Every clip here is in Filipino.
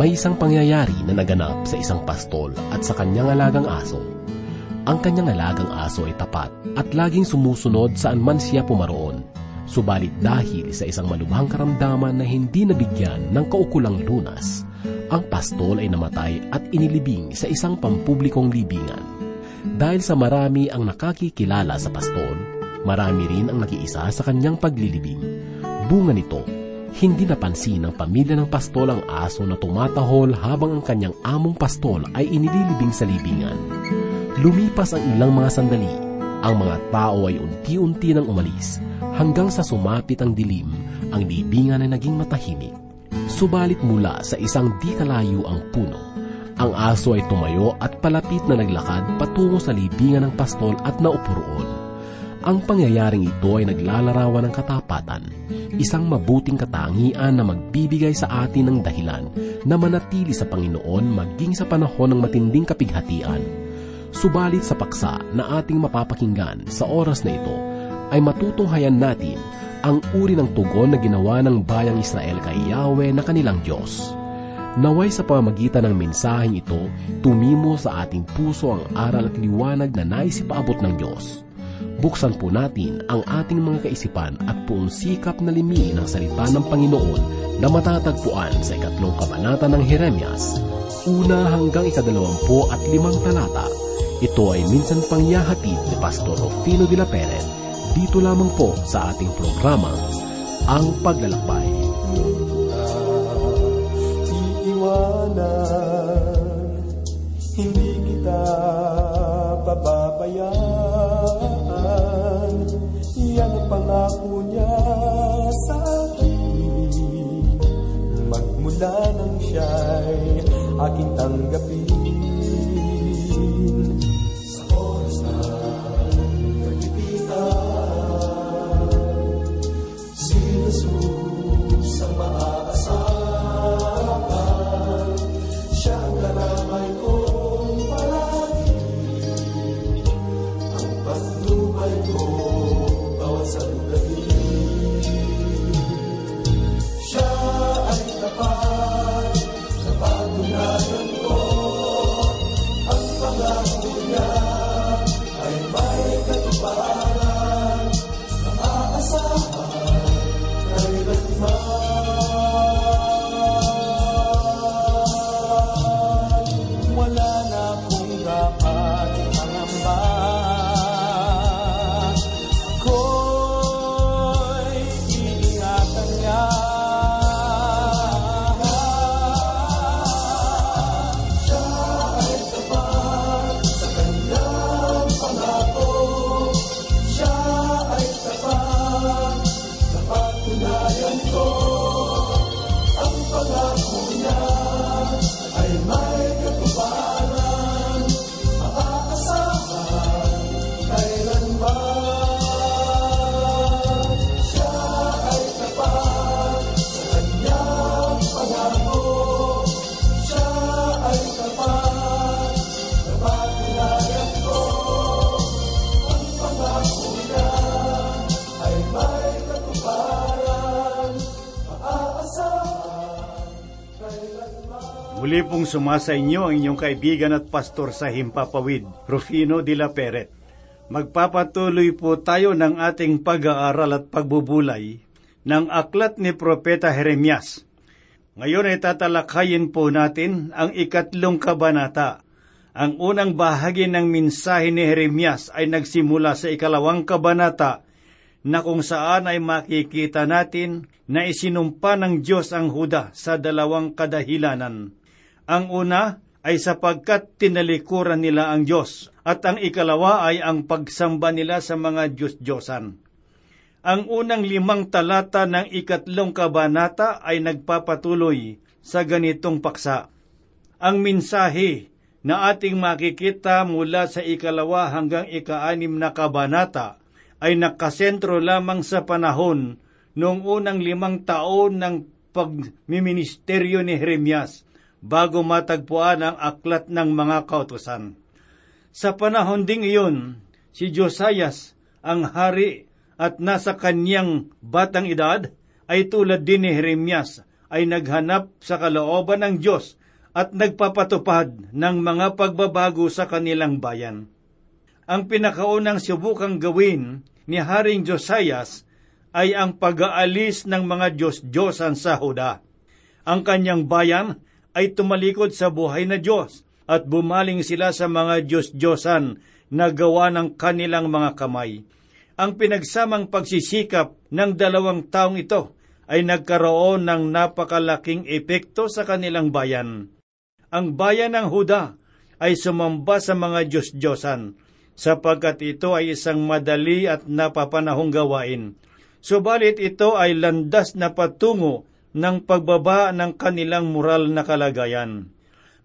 May isang pangyayari na naganap sa isang pastol at sa kanyang alagang aso. Ang kanyang alagang aso ay tapat at laging sumusunod saan man siya pumaroon. Subalit dahil sa isang malubhang karamdaman na hindi nabigyan ng kaukulang lunas, ang pastol ay namatay at inilibing sa isang pampublikong libingan. Dahil sa marami ang nakakikilala sa pastol, marami rin ang nakiisa sa kanyang paglilibing. Bunga nito, hindi napansin ng pamilya ng pastol ang aso na tumatahol habang ang kanyang among pastol ay inililibing sa libingan. Lumipas ang ilang mga sandali, ang mga tao ay unti-unti nang umalis hanggang sa sumapit ang dilim, ang libingan ay naging matahimik. Subalit mula sa isang di kalayo ang puno, ang aso ay tumayo at palapit na naglakad patungo sa libingan ng pastol at naupo. Ang pangyayaring ito ay naglalarawan ng katapatan, isang mabuting katangian na magbibigay sa atin ng dahilan na manatili sa Panginoon maging sa panahon ng matinding kapighatian. Subalit sa paksa na ating mapapakinggan sa oras na ito, ay matutunghayan natin ang uri ng tugon na ginawa ng bayang Israel kay Yahweh na kanilang Diyos. Naway sa pamamagitan ng mensaheng ito, tumimo sa ating puso ang aral at liwanag na nais ipaabot ng Diyos buksan po natin ang ating mga kaisipan at buong sikap na limiin ang salita ng Panginoon na matatagpuan sa ikatlong kabanata ng Jeremias, una hanggang ikadalawampu at limang talata. Ito ay minsan pangyahatid ni Pastor Rufino de la Peret dito lamang po sa ating programa, Ang Paglalakbay. Muli pong sumasa inyo ang inyong kaibigan at pastor sa Himpapawid, Rufino de la Peret. Magpapatuloy po tayo ng ating pag-aaral at pagbubulay ng aklat ni Propeta Jeremias. Ngayon ay tatalakayin po natin ang ikatlong kabanata. Ang unang bahagi ng mensahe ni Jeremias ay nagsimula sa ikalawang kabanata na kung saan ay makikita natin na isinumpa ng Diyos ang Huda sa dalawang kadahilanan. Ang una ay sapagkat tinalikuran nila ang Diyos at ang ikalawa ay ang pagsamba nila sa mga Diyos-Diyosan. Ang unang limang talata ng ikatlong kabanata ay nagpapatuloy sa ganitong paksa. Ang mensahe na ating makikita mula sa ikalawa hanggang ikaanim na kabanata ay nakasentro lamang sa panahon noong unang limang taon ng pagmiministeryo ni Jeremias bago matagpuan ang aklat ng mga kautusan. Sa panahon ding iyon, si Josias, ang hari at nasa kanyang batang edad, ay tulad din ni Jeremias ay naghanap sa kalooban ng Diyos at nagpapatupad ng mga pagbabago sa kanilang bayan. Ang pinakaunang subukang gawin ni Haring Josias ay ang pag-aalis ng mga Diyos-Diyosan sa Huda. Ang kanyang bayan ay tumalikod sa buhay na Diyos at bumaling sila sa mga Diyos-Diyosan na gawa ng kanilang mga kamay. Ang pinagsamang pagsisikap ng dalawang taong ito ay nagkaroon ng napakalaking epekto sa kanilang bayan. Ang bayan ng Huda ay sumamba sa mga Diyos-Diyosan sapagkat ito ay isang madali at napapanahong gawain. Subalit ito ay landas na patungo ng pagbaba ng kanilang moral na kalagayan.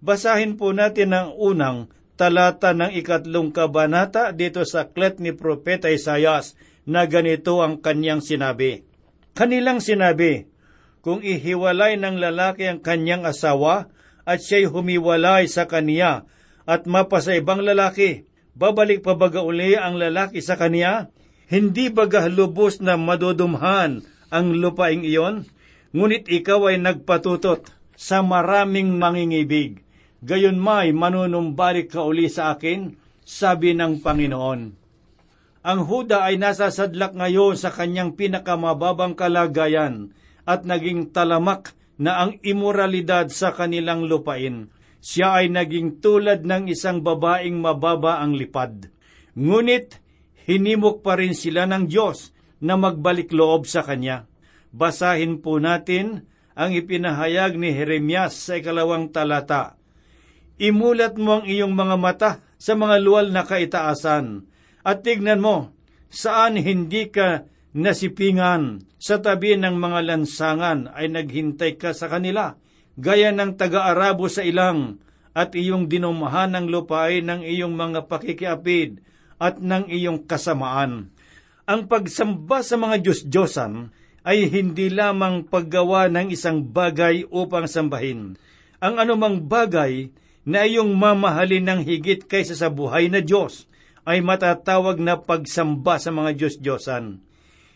Basahin po natin ang unang talata ng ikatlong kabanata dito sa klet ni Propeta Isayas na ganito ang kanyang sinabi. Kanilang sinabi, kung ihiwalay ng lalaki ang kanyang asawa at siya'y humiwalay sa kaniya at mapasa ibang lalaki, babalik pa baga uli ang lalaki sa kaniya? Hindi baga lubos na madudumhan ang lupaing iyon? Ngunit ikaw ay nagpatutot sa maraming mangingibig. Gayon may manunumbalik ka uli sa akin, sabi ng Panginoon. Ang Huda ay nasa sadlak ngayon sa kanyang pinakamababang kalagayan at naging talamak na ang imoralidad sa kanilang lupain. Siya ay naging tulad ng isang babaeng mababa ang lipad. Ngunit hinimok pa rin sila ng Diyos na magbalik loob sa Kanya. Basahin po natin ang ipinahayag ni Jeremias sa ikalawang talata. Imulat mo ang iyong mga mata sa mga luwal na kaitaasan, at tignan mo saan hindi ka nasipingan sa tabi ng mga lansangan ay naghintay ka sa kanila, gaya ng taga-arabo sa ilang, at iyong dinumahan ng lupain ng iyong mga pakikiapid at ng iyong kasamaan. Ang pagsamba sa mga Diyos-Diyosan ay hindi lamang paggawa ng isang bagay upang sambahin. Ang anumang bagay na iyong mamahalin ng higit kaysa sa buhay na Diyos ay matatawag na pagsamba sa mga Diyos-Diyosan.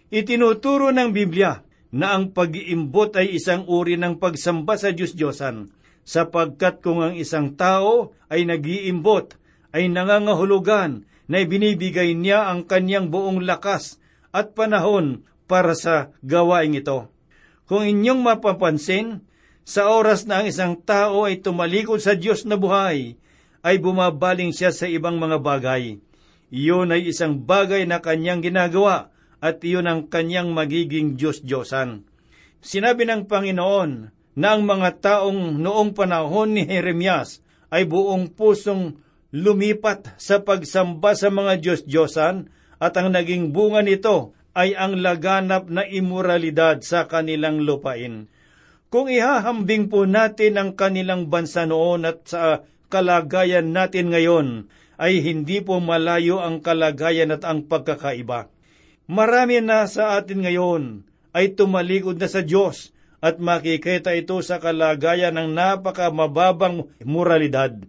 Itinuturo ng Biblia na ang pag-iimbot ay isang uri ng pagsamba sa Diyos-Diyosan, sapagkat kung ang isang tao ay nag-iimbot, ay nangangahulugan na ibinibigay niya ang kanyang buong lakas at panahon para sa gawaing ito. Kung inyong mapapansin, sa oras na ang isang tao ay tumalikod sa Diyos na buhay, ay bumabaling siya sa ibang mga bagay. Iyon ay isang bagay na kanyang ginagawa at iyon ang kanyang magiging Diyos-Diyosan. Sinabi ng Panginoon na ang mga taong noong panahon ni Jeremias ay buong pusong lumipat sa pagsamba sa mga Diyos-Diyosan at ang naging bunga nito ay ang laganap na imoralidad sa kanilang lupain. Kung ihahambing po natin ang kanilang bansa noon at sa kalagayan natin ngayon, ay hindi po malayo ang kalagayan at ang pagkakaiba. Marami na sa atin ngayon ay tumalikod na sa Diyos at makikita ito sa kalagayan ng napakamababang moralidad.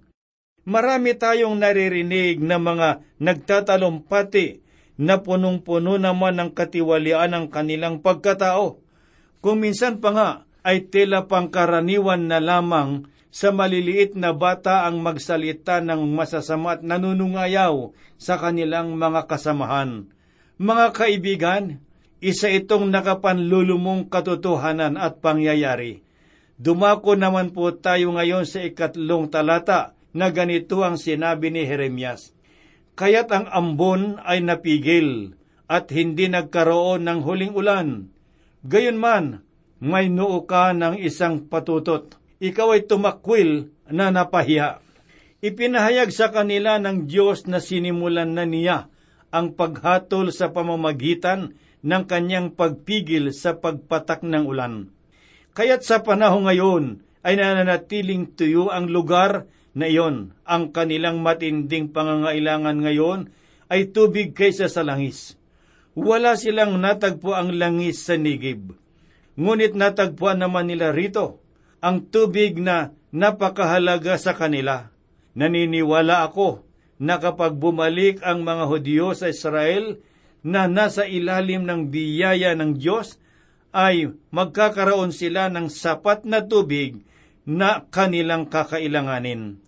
Marami tayong naririnig na mga nagtatalumpati na punong-puno naman ng katiwalian ng kanilang pagkatao. Kung minsan pa nga ay tila pangkaraniwan na lamang sa maliliit na bata ang magsalita ng masasama at nanunungayaw sa kanilang mga kasamahan. Mga kaibigan, isa itong nakapanlulumong katotohanan at pangyayari. Dumako naman po tayo ngayon sa ikatlong talata na ganito ang sinabi ni Jeremias. Kaya't ang ambon ay napigil at hindi nagkaroon ng huling ulan. Gayunman, may noo ka ng isang patutot. Ikaw ay tumakwil na napahiya. Ipinahayag sa kanila ng Diyos na sinimulan na niya ang paghatol sa pamamagitan ng kanyang pagpigil sa pagpatak ng ulan. Kaya't sa panahon ngayon ay nananatiling tuyo ang lugar na iyon. Ang kanilang matinding pangangailangan ngayon ay tubig kaysa sa langis. Wala silang natagpo ang langis sa Nigib. Ngunit natagpuan naman nila rito ang tubig na napakahalaga sa kanila. Naniniwala ako na kapag bumalik ang mga Hudyo sa Israel na nasa ilalim ng biyaya ng Diyos, ay magkakaroon sila ng sapat na tubig na kanilang kakailanganin.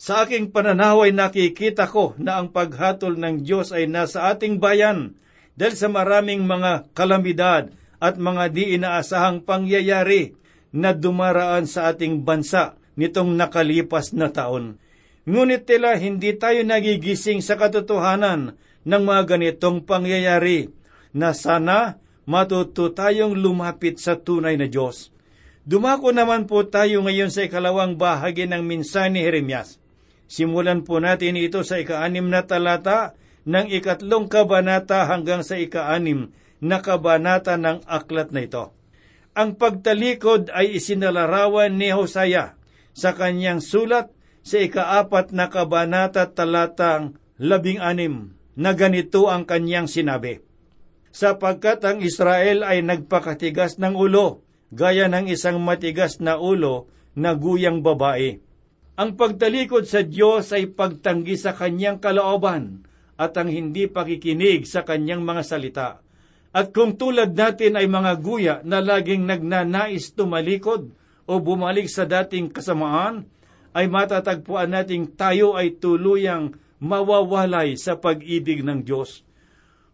Sa aking pananaw ay nakikita ko na ang paghatol ng Diyos ay nasa ating bayan dahil sa maraming mga kalamidad at mga di inaasahang pangyayari na dumaraan sa ating bansa nitong nakalipas na taon. Ngunit tila hindi tayo nagigising sa katotohanan ng mga ganitong pangyayari na sana matuto tayong lumapit sa tunay na Diyos. Dumako naman po tayo ngayon sa ikalawang bahagi ng minsan ni Jeremias. Simulan po natin ito sa ikaanim na talata ng ikatlong kabanata hanggang sa ikaanim na kabanata ng aklat na ito. Ang pagtalikod ay isinalarawan ni Hosea sa kanyang sulat sa ikaapat na kabanata talatang labing anim na ganito ang kanyang sinabi. Sapagkat ang Israel ay nagpakatigas ng ulo, gaya ng isang matigas na ulo na guyang babae. Ang pagtalikod sa Diyos ay pagtanggi sa kanyang kalooban at ang hindi pakikinig sa kanyang mga salita. At kung tulad natin ay mga guya na laging nagnanais tumalikod o bumalik sa dating kasamaan, ay matatagpuan nating tayo ay tuluyang mawawalay sa pag-ibig ng Diyos.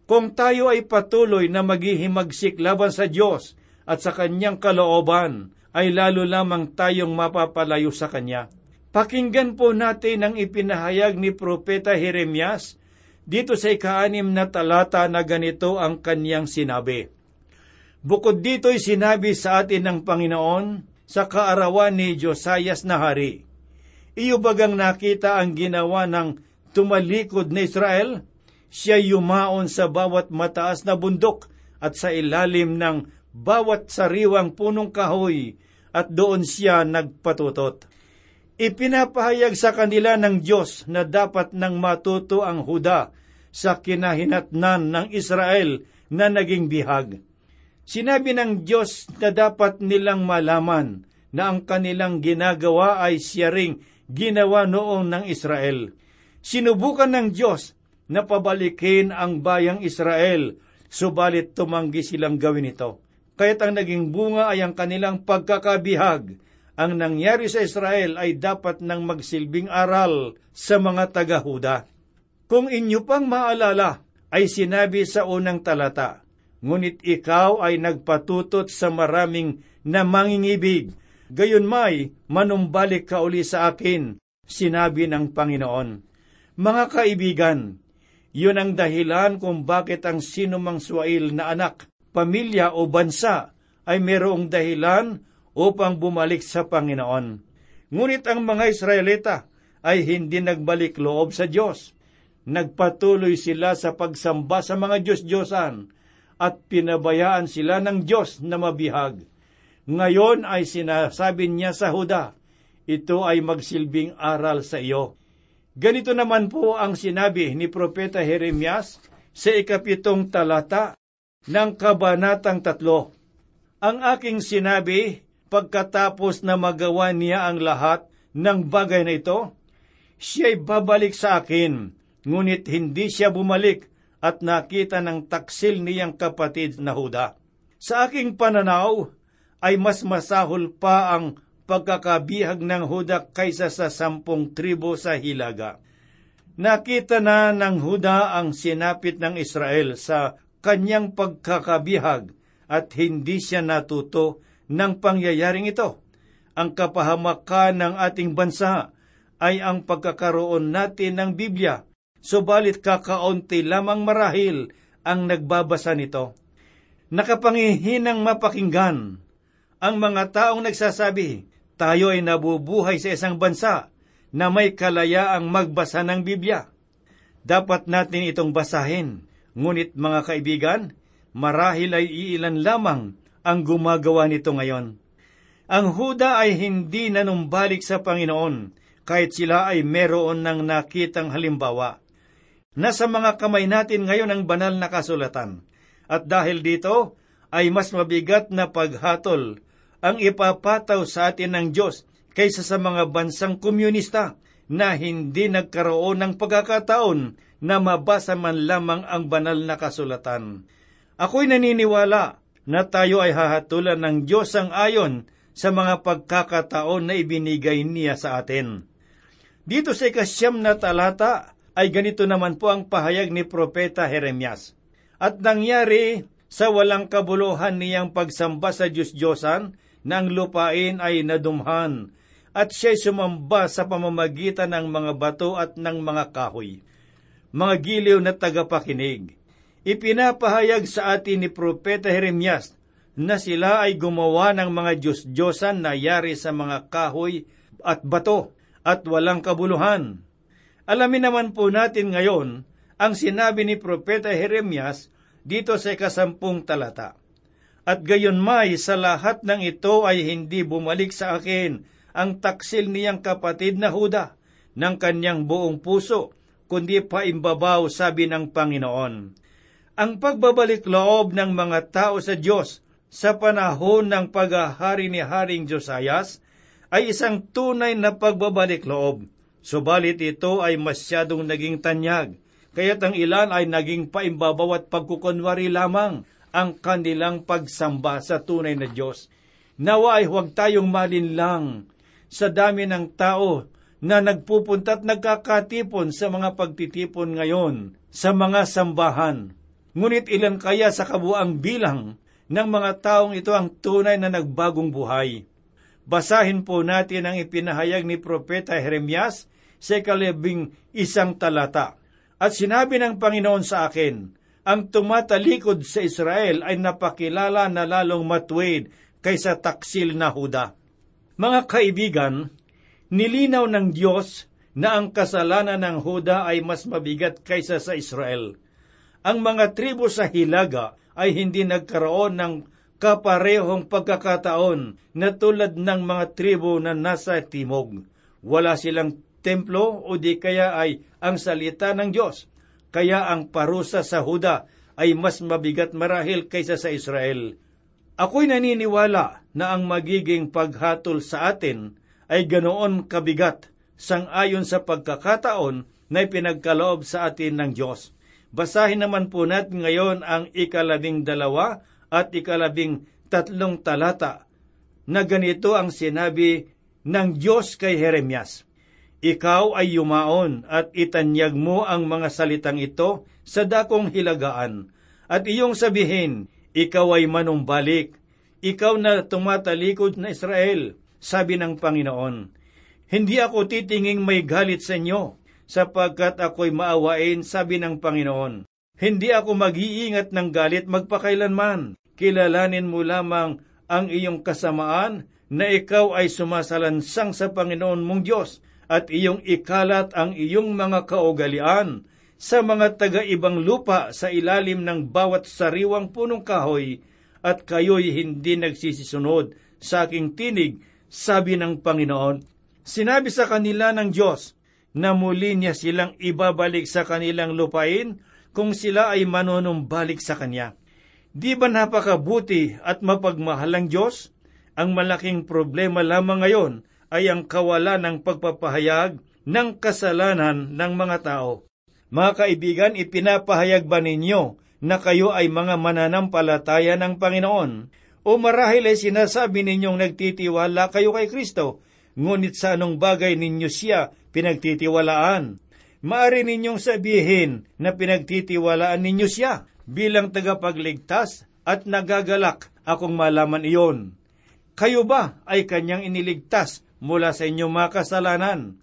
Kung tayo ay patuloy na maghihimagsik laban sa Diyos at sa Kanyang kalooban, ay lalo lamang tayong mapapalayo sa Kanya. Pakinggan po natin ang ipinahayag ni Propeta Jeremias dito sa ikaanim na talata na ganito ang kanyang sinabi. Bukod dito'y sinabi sa atin ng Panginoon sa kaarawan ni Josias na hari. Iyo bagang nakita ang ginawa ng tumalikod na Israel? Siya yumaon sa bawat mataas na bundok at sa ilalim ng bawat sariwang punong kahoy at doon siya nagpatutot. Ipinapahayag sa kanila ng Diyos na dapat nang matuto ang Huda sa kinahinatnan ng Israel na naging bihag. Sinabi ng Diyos na dapat nilang malaman na ang kanilang ginagawa ay siya ginawa noong ng Israel. Sinubukan ng Diyos na pabalikin ang bayang Israel, subalit tumanggi silang gawin ito. Kaya't ang naging bunga ay ang kanilang pagkakabihag, ang nangyari sa Israel ay dapat nang magsilbing aral sa mga taga-Huda. Kung inyo pang maalala, ay sinabi sa unang talata, Ngunit ikaw ay nagpatutot sa maraming na mangingibig, gayon may manumbalik ka uli sa akin, sinabi ng Panginoon. Mga kaibigan, yun ang dahilan kung bakit ang sinumang swail na anak, pamilya o bansa ay mayroong dahilan upang bumalik sa Panginoon. Ngunit ang mga Israelita ay hindi nagbalik loob sa Diyos. Nagpatuloy sila sa pagsamba sa mga Diyos-Diyosan at pinabayaan sila ng Diyos na mabihag. Ngayon ay sinasabi niya sa Huda, ito ay magsilbing aral sa iyo. Ganito naman po ang sinabi ni Propeta Jeremias sa ikapitong talata ng Kabanatang Tatlo. Ang aking sinabi pagkatapos na magawa niya ang lahat ng bagay na ito, siya'y babalik sa akin, ngunit hindi siya bumalik at nakita ng taksil niyang kapatid na Huda. Sa aking pananaw, ay mas masahol pa ang pagkakabihag ng Huda kaysa sa sampung tribo sa Hilaga. Nakita na ng Huda ang sinapit ng Israel sa kanyang pagkakabihag at hindi siya natuto ng pangyayaring ito. Ang kapahamakan ng ating bansa ay ang pagkakaroon natin ng Biblia, subalit kakaunti lamang marahil ang nagbabasa nito. Nakapangihinang mapakinggan ang mga taong nagsasabi, tayo ay nabubuhay sa isang bansa na may kalayaang magbasa ng Biblia. Dapat natin itong basahin, ngunit mga kaibigan, marahil ay iilan lamang ang gumagawa nito ngayon. Ang Huda ay hindi nanumbalik sa Panginoon kahit sila ay meron ng nakitang halimbawa. Nasa mga kamay natin ngayon ang banal na kasulatan. At dahil dito, ay mas mabigat na paghatol ang ipapataw sa atin ng Diyos kaysa sa mga bansang komunista na hindi nagkaroon ng pagkakataon na mabasa man lamang ang banal na kasulatan. Ako'y naniniwala na tayo ay hahatulan ng Diyos ang ayon sa mga pagkakataon na ibinigay niya sa atin. Dito sa ikasyam na talata ay ganito naman po ang pahayag ni Propeta Jeremias. At nangyari sa walang kabuluhan niyang pagsamba sa Diyos-Diyosan na ang lupain ay nadumhan at siya'y sumamba sa pamamagitan ng mga bato at ng mga kahoy. Mga giliw na tagapakinig, ipinapahayag sa atin ni Propeta Jeremias na sila ay gumawa ng mga Diyos-Diyosan na yari sa mga kahoy at bato at walang kabuluhan. Alamin naman po natin ngayon ang sinabi ni Propeta Jeremias dito sa ikasampung talata. At gayon may sa lahat ng ito ay hindi bumalik sa akin ang taksil niyang kapatid na Huda ng kanyang buong puso, kundi paimbabaw sabi ng Panginoon. Ang pagbabalik loob ng mga tao sa Diyos sa panahon ng paghahari ni Haring Josias ay isang tunay na pagbabalik loob Subalit ito ay masyadong naging tanyag, kaya't ang ilan ay naging paimbabaw at pagkukunwari lamang ang kanilang pagsamba sa tunay na Diyos. Nawa ay huwag tayong malinlang sa dami ng tao na nagpupunta at nagkakatipon sa mga pagtitipon ngayon sa mga sambahan. Ngunit ilan kaya sa kabuang bilang ng mga taong ito ang tunay na nagbagong buhay? Basahin po natin ang ipinahayag ni Propeta Jeremias sa ikalabing isang talata. At sinabi ng Panginoon sa akin, ang tumatalikod sa Israel ay napakilala na lalong matuwid kaysa taksil na Huda. Mga kaibigan, nilinaw ng Diyos na ang kasalanan ng Huda ay mas mabigat kaysa sa Israel. Ang mga tribo sa Hilaga ay hindi nagkaroon ng kaparehong pagkakataon na tulad ng mga tribo na nasa timog. Wala silang templo o di kaya ay ang salita ng Diyos. Kaya ang parusa sa Huda ay mas mabigat marahil kaysa sa Israel. Ako'y naniniwala na ang magiging paghatol sa atin ay ganoon kabigat sang-ayon sa pagkakataon na ipinagkaloob sa atin ng Diyos. Basahin naman po natin ngayon ang ikalabing dalawa at ikalabing tatlong talata na ganito ang sinabi ng Diyos kay Jeremias. Ikaw ay yumaon at itanyag mo ang mga salitang ito sa dakong hilagaan. At iyong sabihin, ikaw ay manumbalik. Ikaw na tumatalikod na Israel, sabi ng Panginoon. Hindi ako titinging may galit sa inyo, sapagkat ako'y maawain, sabi ng Panginoon. Hindi ako mag-iingat ng galit magpakailanman. Kilalanin mo lamang ang iyong kasamaan na ikaw ay sumasalansang sa Panginoon mong Diyos at iyong ikalat ang iyong mga kaugalian sa mga taga-ibang lupa sa ilalim ng bawat sariwang punong kahoy, at kayo'y hindi nagsisisunod sa aking tinig, sabi ng Panginoon. Sinabi sa kanila ng Diyos na muli niya silang ibabalik sa kanilang lupain kung sila ay manunumbalik sa Kanya. Di ba napakabuti at mapagmahal ang Diyos? Ang malaking problema lamang ngayon ay ang kawalan ng pagpapahayag ng kasalanan ng mga tao. Mga kaibigan, ipinapahayag ba ninyo na kayo ay mga mananampalataya ng Panginoon? O marahil ay sinasabi ninyong nagtitiwala kayo kay Kristo, ngunit sa anong bagay ninyo siya pinagtitiwalaan? Maari ninyong sabihin na pinagtitiwalaan ninyo siya bilang tagapagligtas at nagagalak akong malaman iyon. Kayo ba ay kanyang iniligtas mula sa inyong mga kasalanan.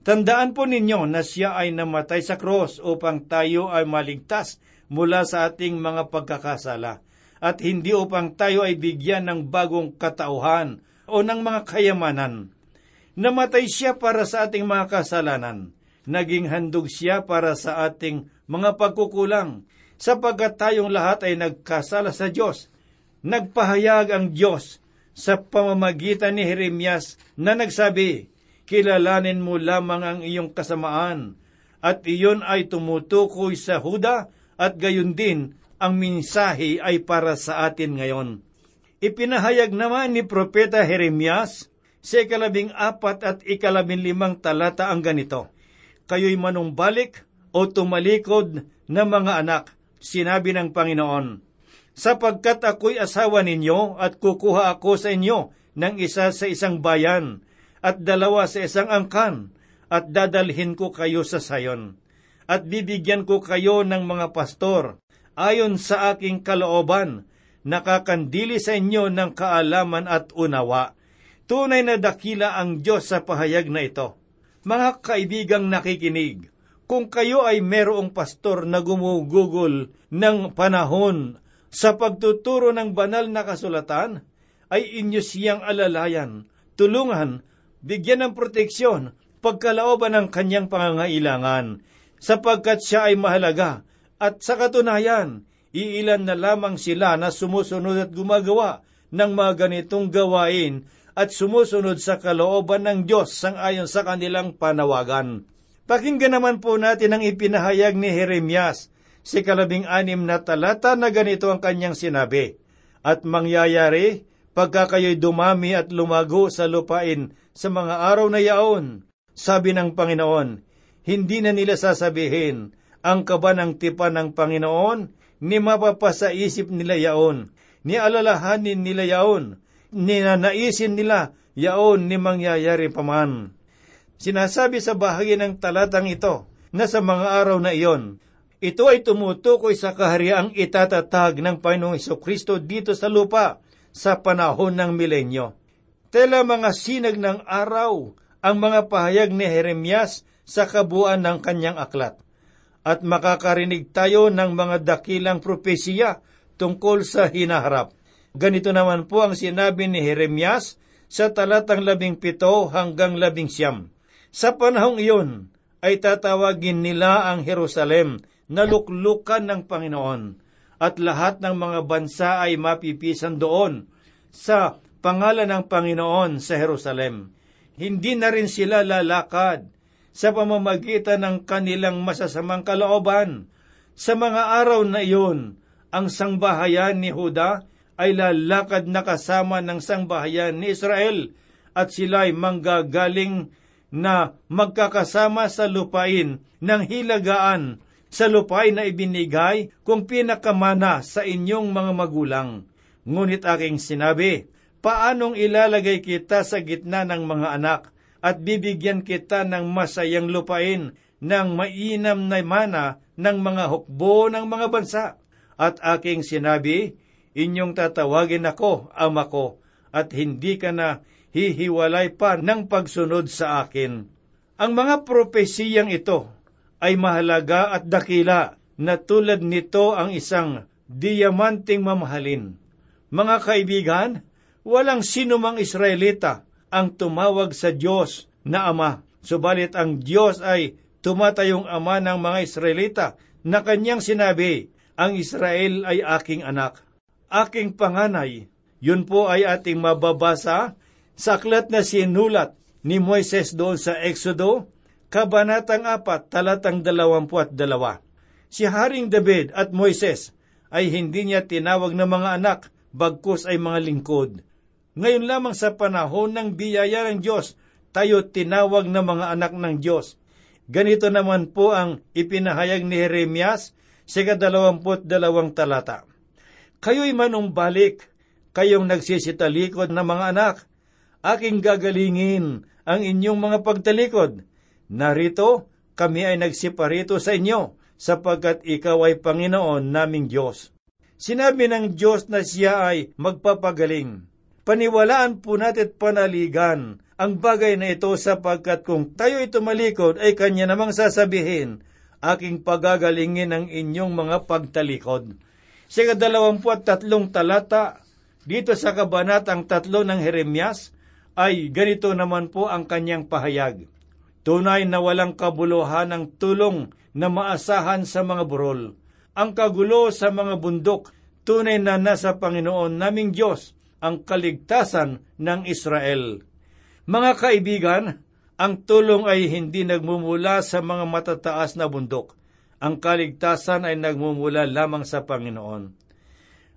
Tandaan po ninyo na siya ay namatay sa cross upang tayo ay maligtas mula sa ating mga pagkakasala at hindi upang tayo ay bigyan ng bagong katauhan o ng mga kayamanan. Namatay siya para sa ating mga kasalanan. Naging handog siya para sa ating mga pagkukulang sapagkat tayong lahat ay nagkasala sa Diyos. Nagpahayag ang Diyos sa pamamagitan ni Jeremias na nagsabi, Kilalanin mo lamang ang iyong kasamaan, at iyon ay tumutukoy sa Huda, at gayon din ang minsahe ay para sa atin ngayon. Ipinahayag naman ni Propeta Jeremias sa ikalabing apat at ikalabing limang talata ang ganito, Kayo'y manumbalik o tumalikod na mga anak, sinabi ng Panginoon, sapagkat ako'y asawa ninyo at kukuha ako sa inyo ng isa sa isang bayan at dalawa sa isang angkan at dadalhin ko kayo sa sayon at bibigyan ko kayo ng mga pastor ayon sa aking kalooban nakakandili sa inyo ng kaalaman at unawa. Tunay na dakila ang Diyos sa pahayag na ito. Mga kaibigang nakikinig, kung kayo ay merong pastor na gumugugol ng panahon sa pagtuturo ng banal na kasulatan, ay inyo siyang alalayan, tulungan, bigyan ng proteksyon, pagkalaoban ng kanyang pangangailangan, sapagkat siya ay mahalaga, at sa katunayan, iilan na lamang sila na sumusunod at gumagawa ng mga ganitong gawain at sumusunod sa kalooban ng Diyos sang ayon sa kanilang panawagan. Pakinggan naman po natin ang ipinahayag ni Jeremias si kalabing anim na talata na ganito ang kanyang sinabi. At mangyayari, pagka kayo'y dumami at lumago sa lupain sa mga araw na yaon, sabi ng Panginoon, hindi na nila sasabihin, ang kaba ng tipan ng Panginoon, ni mapapasaisip nila yaon, ni alalahanin nila yaon, ni nanaisin nila yaon ni mangyayari paman. Sinasabi sa bahagi ng talatang ito na sa mga araw na iyon, ito ay tumutukoy sa kahariang itatatag ng Panginoong Kristo dito sa lupa sa panahon ng milenyo. Tela mga sinag ng araw ang mga pahayag ni Jeremias sa kabuuan ng kanyang aklat. At makakarinig tayo ng mga dakilang propesiya tungkol sa hinaharap. Ganito naman po ang sinabi ni Jeremias sa talatang labing pito hanggang labing siyam. Sa panahong iyon ay tatawagin nila ang Jerusalem na luklukan ng Panginoon at lahat ng mga bansa ay mapipisan doon sa pangalan ng Panginoon sa Jerusalem. Hindi na rin sila lalakad sa pamamagitan ng kanilang masasamang kalooban. Sa mga araw na iyon, ang sangbahayan ni Huda ay lalakad na kasama ng sangbahayan ni Israel at sila ay manggagaling na magkakasama sa lupain ng hilagaan sa lupain na ibinigay kung pinakamana sa inyong mga magulang. Ngunit aking sinabi, paanong ilalagay kita sa gitna ng mga anak at bibigyan kita ng masayang lupain ng mainam na mana ng mga hukbo ng mga bansa. At aking sinabi, inyong tatawagin ako, ama ko, at hindi ka na hihiwalay pa ng pagsunod sa akin. Ang mga propesiyang ito ay mahalaga at dakila na tulad nito ang isang diamanting mamahalin. Mga kaibigan, walang sinumang Israelita ang tumawag sa Diyos na Ama, subalit ang Diyos ay tumatayong Ama ng mga Israelita na kanyang sinabi, ang Israel ay aking anak, aking panganay. Yun po ay ating mababasa sa aklat na sinulat ni Moises doon sa Exodo Kabanatang 4, talatang 22. Si Haring David at Moises ay hindi niya tinawag na mga anak, bagkus ay mga lingkod. Ngayon lamang sa panahon ng biyaya ng Diyos, tayo tinawag na mga anak ng Diyos. Ganito naman po ang ipinahayag ni Jeremias sa kadalawamput dalawang talata. Kayo'y manumbalik, kayong nagsisitalikod na mga anak, aking gagalingin ang inyong mga pagtalikod, Narito, kami ay nagsiparito sa inyo, sapagkat ikaw ay Panginoon naming Diyos. Sinabi ng Diyos na siya ay magpapagaling. Paniwalaan po natin panaligan ang bagay na ito sapagkat kung tayo ay tumalikod ay kanya namang sasabihin, aking pagagalingin ang inyong mga pagtalikod. Sa kadalawampu at tatlong talata, dito sa kabanatang tatlo ng Jeremias, ay ganito naman po ang kanyang pahayag. Tunay na walang kabuluhan ng tulong na maasahan sa mga burol. Ang kagulo sa mga bundok, tunay na nasa Panginoon naming Diyos ang kaligtasan ng Israel. Mga kaibigan, ang tulong ay hindi nagmumula sa mga matataas na bundok. Ang kaligtasan ay nagmumula lamang sa Panginoon.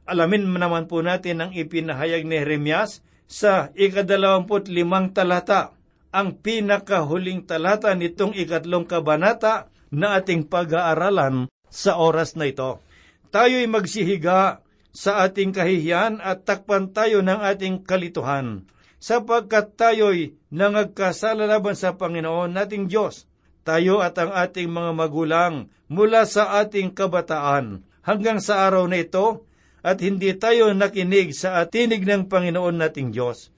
Alamin naman po natin ang ipinahayag ni Jeremias sa ikadalawamput limang talata ang pinakahuling talata nitong ikatlong kabanata na ating pag-aaralan sa oras na ito. Tayo'y magsihiga sa ating kahihiyan at takpan tayo ng ating kalituhan, sapagkat tayo'y nangagkasala laban sa Panginoon nating Diyos. Tayo at ang ating mga magulang mula sa ating kabataan hanggang sa araw na ito at hindi tayo nakinig sa atinig ng Panginoon nating Diyos.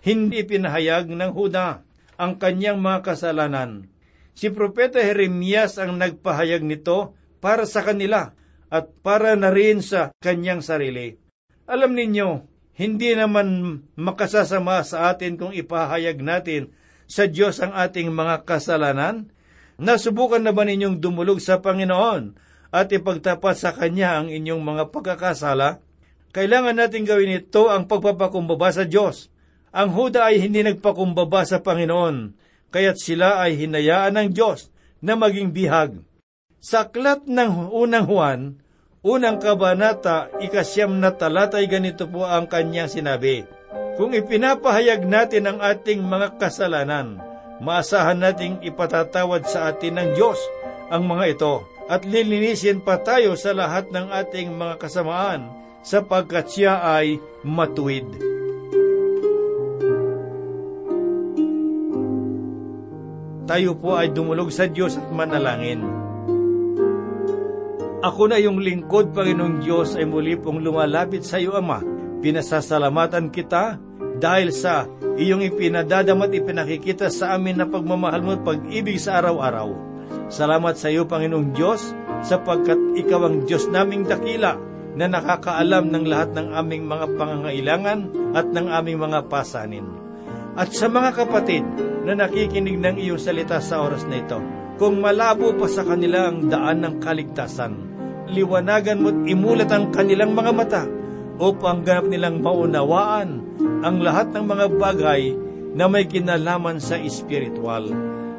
Hindi pinahayag ng Huda ang kanyang mga kasalanan. Si Propeta Jeremias ang nagpahayag nito para sa kanila at para na rin sa kanyang sarili. Alam ninyo, hindi naman makasasama sa atin kung ipahayag natin sa Diyos ang ating mga kasalanan. Nasubukan na ba ninyong dumulog sa Panginoon at ipagtapat sa Kanya ang inyong mga pagkakasala? Kailangan natin gawin ito ang pagpapakumbaba sa Diyos. Ang Huda ay hindi nagpakumbaba sa Panginoon, kaya't sila ay hinayaan ng Diyos na maging bihag. Sa aklat ng unang Juan, unang kabanata, ikasyam na talatay ganito po ang kanyang sinabi. Kung ipinapahayag natin ang ating mga kasalanan, maasahan nating ipatatawad sa atin ng Diyos ang mga ito at lilinisin pa tayo sa lahat ng ating mga kasamaan sapagkat siya ay matuwid. Tayo po ay dumulog sa Diyos at manalangin. Ako na yung lingkod, Panginoong Diyos, ay muli pong lumalapit sa iyo, Ama. Pinasasalamatan kita dahil sa iyong ipinadadamat ipinakikita sa amin na pagmamahal mo at pag-ibig sa araw-araw. Salamat sa iyo, Panginoong Diyos, sapagkat ikaw ang Diyos naming dakila na nakakaalam ng lahat ng aming mga pangangailangan at ng aming mga pasanin. At sa mga kapatid na nakikinig ng iyong salita sa oras na ito, kung malabo pa sa kanila ang daan ng kaligtasan, liwanagan mo't imulat ang kanilang mga mata upang ganap nilang maunawaan ang lahat ng mga bagay na may kinalaman sa espiritual.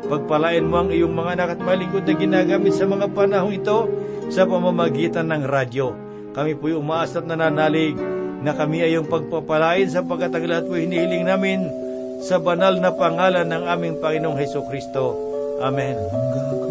Pagpalain mo ang iyong mga anak at malingkod na ginagamit sa mga panahong ito sa pamamagitan ng radyo. Kami po'y umaas at nananalig na kami ay iyong pagpapalain sapagkat ang lahat po'y hinihiling namin sa banal na pangalan ng aming Panginoong Heso Kristo. Amen. magpatawad